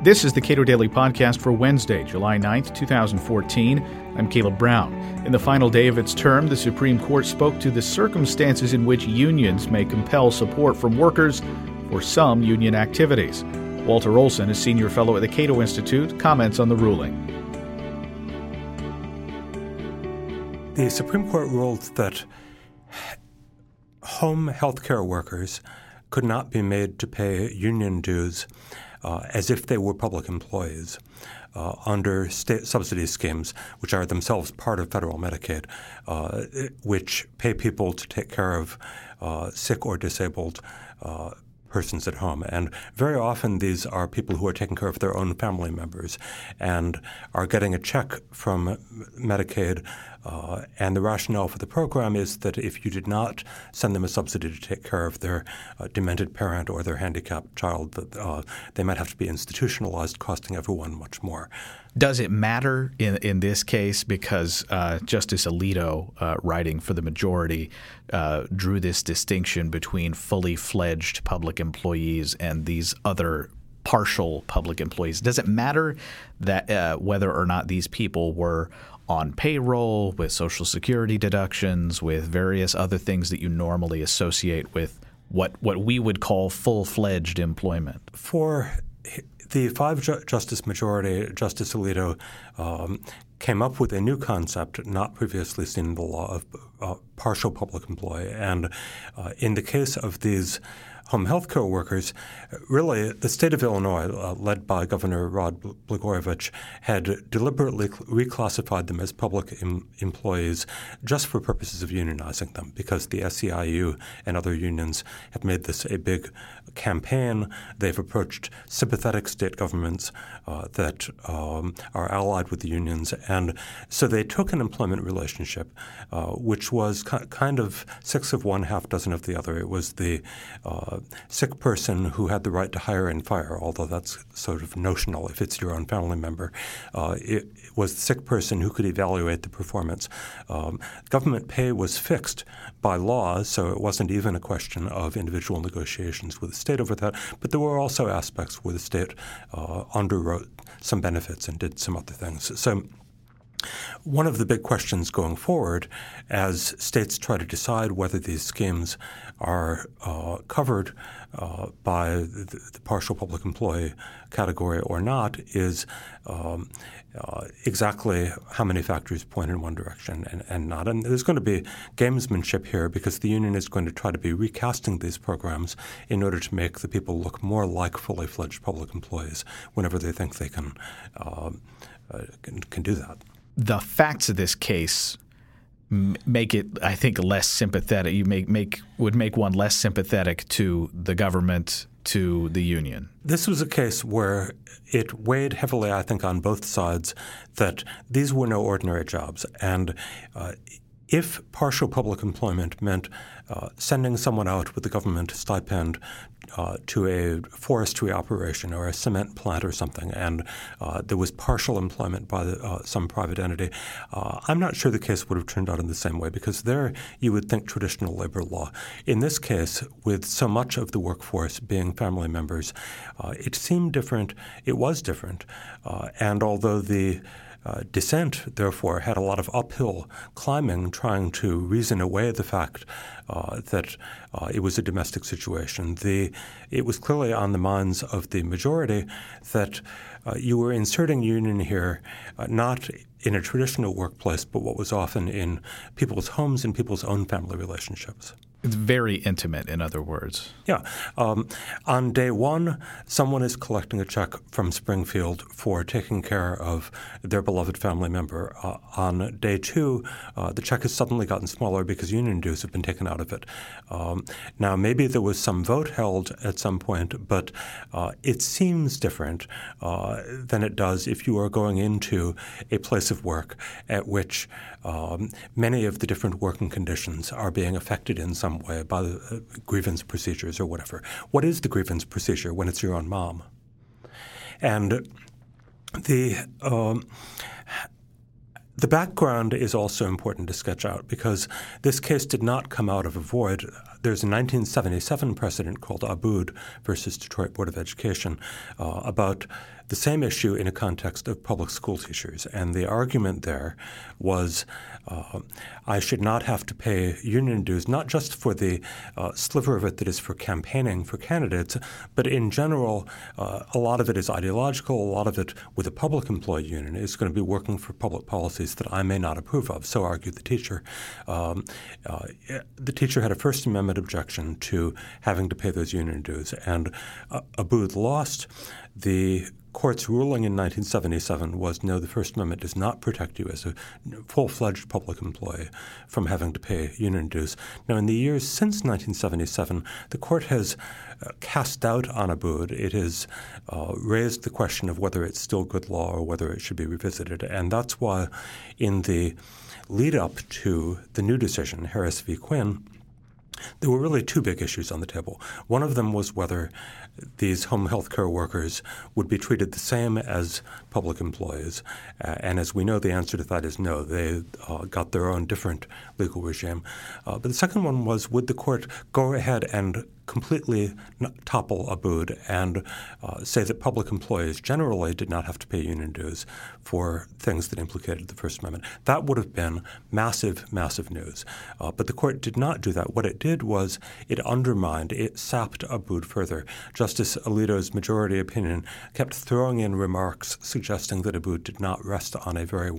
This is the Cato Daily Podcast for Wednesday, July 9th, 2014. I'm Caleb Brown. In the final day of its term, the Supreme Court spoke to the circumstances in which unions may compel support from workers for some union activities. Walter Olson, a senior fellow at the Cato Institute, comments on the ruling. The Supreme Court ruled that home health care workers could not be made to pay union dues uh, as if they were public employees uh, under state subsidy schemes, which are themselves part of federal Medicaid, uh, which pay people to take care of uh, sick or disabled uh, persons at home. And very often these are people who are taking care of their own family members and are getting a check from Medicaid. Uh, and the rationale for the program is that if you did not send them a subsidy to take care of their uh, demented parent or their handicapped child, that uh, they might have to be institutionalized, costing everyone much more. Does it matter in in this case because uh, Justice Alito, uh, writing for the majority, drew this distinction between fully fledged public employees and these other partial public employees? Does it matter that uh, whether or not these people were on payroll with Social Security deductions, with various other things that you normally associate with what what we would call full fledged employment? For the five ju- justice majority, Justice Alito um, came up with a new concept not previously seen in the law of uh, partial public employee. And uh, in the case of these home health care workers, really the state of Illinois, uh, led by Governor Rod Blagojevich, had deliberately reclassified them as public em- employees just for purposes of unionizing them, because the SEIU and other unions have made this a big campaign. They've approached sympathetic state governments uh, that um, are allied with the unions, and so they took an employment relationship, uh, which was ki- kind of six of one, half dozen of the other. It was the uh, sick person who had the right to hire and fire, although that's sort of notional if it's your own family member. Uh, it, it, was the sick person who could evaluate the performance. Um, government pay was fixed by law, so it wasn't even a question of individual negotiations with the state over that. But there were also aspects where the state uh, underwrote some benefits and did some other things. So one of the big questions going forward, as states try to decide whether these schemes are uh, covered uh, by the, the, partial public employee category or not, is um, uh, exactly how many factors point in one direction and, and, not. And there's going to be gamesmanship here because the union is going to try to be recasting these programs in order to make the people look more like fully fledged public employees whenever they think they can, um, uh, can, can do that the facts of this case make it, I think, less sympathetic. You make make would make one less sympathetic to the government, to the union. This was a case where it weighed heavily, I think, on both sides that these were no ordinary jobs, and uh, if partial public employment meant uh, sending someone out with a government stipend uh, to a forestry operation or a cement plant or something, and uh, there was partial employment by the, uh, some private entity, uh, I'm not sure the case would have turned out in the same way because there you would think traditional labor law. In this case, with so much of the workforce being family members, uh, it seemed different. It was different. and although the uh, dissent, therefore, had a lot of uphill climbing trying to reason away the fact uh, that uh, it was a domestic situation. The, it was clearly on the minds of the majority that uh, you were inserting union here uh, not in a traditional workplace, but what was often in people's homes and people's own family relationships. It's very intimate, in other words. Yeah. Um, on day one, someone is collecting a check from Springfield for taking care of their beloved family member. Uh, on day two, uh, the check has suddenly gotten smaller because union dues have been taken out of it. Um, now, maybe there was some vote held at some point, but uh, it seems different uh, than it does if you are going into a place of work at which um, many of the different working conditions are being affected in some way by the uh, grievance procedures or whatever. What is the grievance procedure when it's your own mom? And the um, the background is also important to sketch out because this case did not come out of a void. there's a 1977 precedent called Abood versus Detroit Board of Education uh, about the same issue in a context of public school teachers. And the argument there was uh, I should not have to pay union dues, not just for the uh, sliver of it that is for campaigning for candidates, but in general, uh, a lot of it is ideological. A lot of it, with a public employee union, is going to be working for public policies that I may not approve of. So argued the teacher. Um, uh, the teacher had a First Amendment objection to having to pay those union dues, and uh, Abood lost. The court's ruling in 1977 was no, the First Amendment does not protect you as a full fledged public employee from having to pay union dues. Now, in the years since 1977, the court has uh, cast doubt on Abood. It has uh, raised the question of whether it's still good law or whether it should be revisited. And that's why, in the lead up to the new decision, Harris v. Quinn, there were really two big issues on the table. One of them was whether these home health care workers would be treated the same as public employees. Uh, and as we know, the answer to that is no. They uh, got their own different legal regime. Uh, but the second one was would the court go ahead and completely topple Abood and uh, say that public employees generally did not have to pay union dues for things that implicated the First Amendment. That would have been massive, massive news. Uh, but the court did not do that. What it did was it undermined, it sapped Abood further. Justice Alito's majority opinion kept throwing in remarks suggesting that Abood did not rest on a very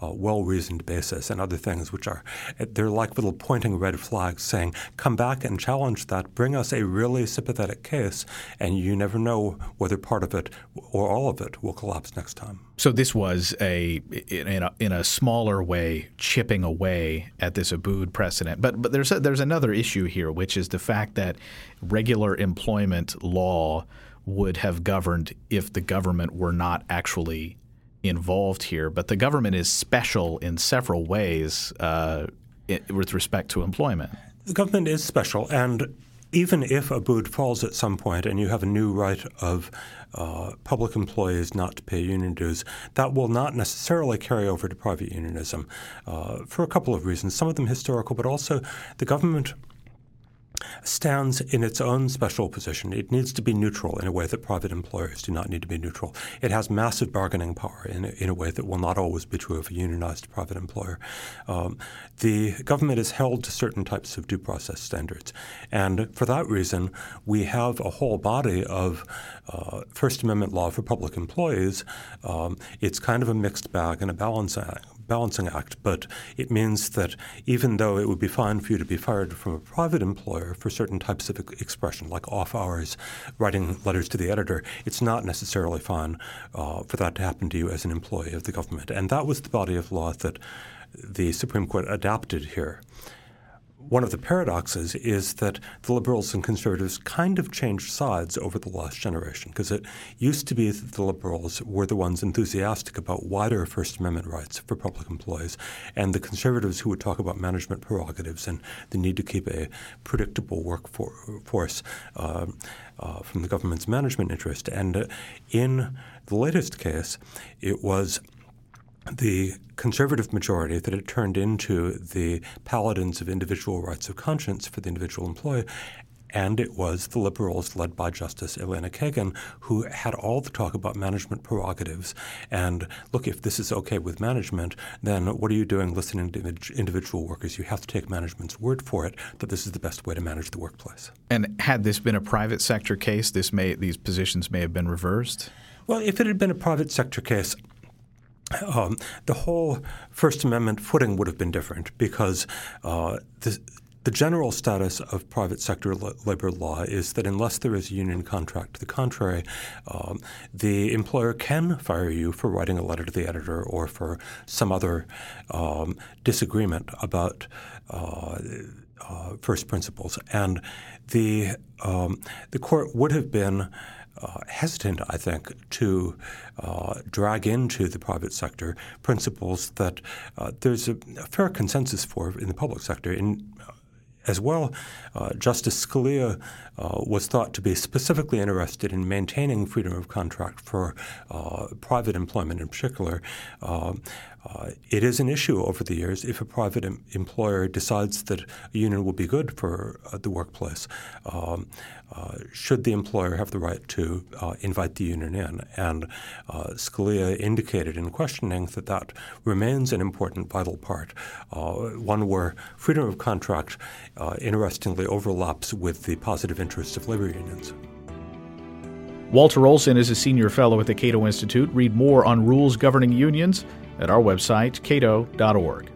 uh, well reasoned basis and other things which are, they're like little pointing red flags saying, come back and challenge that, bring us a really sympathetic case, and you never know whether part of it or all of it will collapse next time. So this was a in a, in a smaller way chipping away at this Abood precedent. But but there's a, there's another issue here, which is the fact that regular employment law would have governed if the government were not actually involved here. But the government is special in several ways uh, with respect to employment. The government is special, and even if Abood falls at some point and you have a new right of uh, public employees not to pay union dues, that will not necessarily carry over to private unionism uh, for a couple of reasons. Some of them historical, but also the government stands in its own special position. It needs to be neutral in a way that private employers do not need to be neutral. It has massive bargaining power in, in a way that will not always be true of a unionized private employer. Um, the government is held to certain types of due process standards. And for that reason, we have a whole body of uh, First Amendment law for public employees. Um, it's kind of a mixed bag and a balance act balancing act, but it means that even though it would be fine for you to be fired from a private employer for certain types of expression, like off hours, writing letters to the editor, it's not necessarily fine uh, for that to happen to you as an employee of the government. And that was the body of law that the Supreme Court adopted here one of the paradoxes is that the liberals and conservatives kind of changed sides over the last generation because it used to be that the liberals were the ones enthusiastic about wider First Amendment rights for public employees, and the conservatives who would talk about management prerogatives and the need to keep a predictable workforce uh, uh, from the government's management interest. And uh, in the latest case, it was the conservative majority that had turned into the paladins of individual rights of conscience for the individual employee. And it was the liberals, led by Justice Elena Kagan, who had all the talk about management prerogatives. And look, if this is okay with management, then what are you doing listening to individual workers? You have to take management's word for it that this is the best way to manage the workplace. And had this been a private sector case, this may these positions may have been reversed. Well, if it had been a private sector case, um, the whole First Amendment footing would have been different because uh, the, the general status of private sector labor law is that unless there is a union contract to the contrary, um, the employer can fire you for writing a letter to the editor or for some other um, disagreement about uh, uh, first principles. And the um, the court would have been uh, hesitant, I think, to uh, drag into the private sector principles that uh, there's a, a, fair consensus for in the public sector. In, as well, uh, Justice Scalia uh, was thought to be specifically interested in maintaining freedom of contract for private employment in particular. Uh, it is an issue over the years if a private em- employer decides that a union will be good for uh, the workplace. Um, uh, should the employer have the right to uh, invite the union in? And uh, Scalia indicated in questioning that that remains an important, vital part, uh, one where freedom of contract Uh, interestingly overlaps with the positive interests of labor unions. Walter Olson is a senior fellow at the Cato Institute. Read more on rules governing unions at our website, cato.org.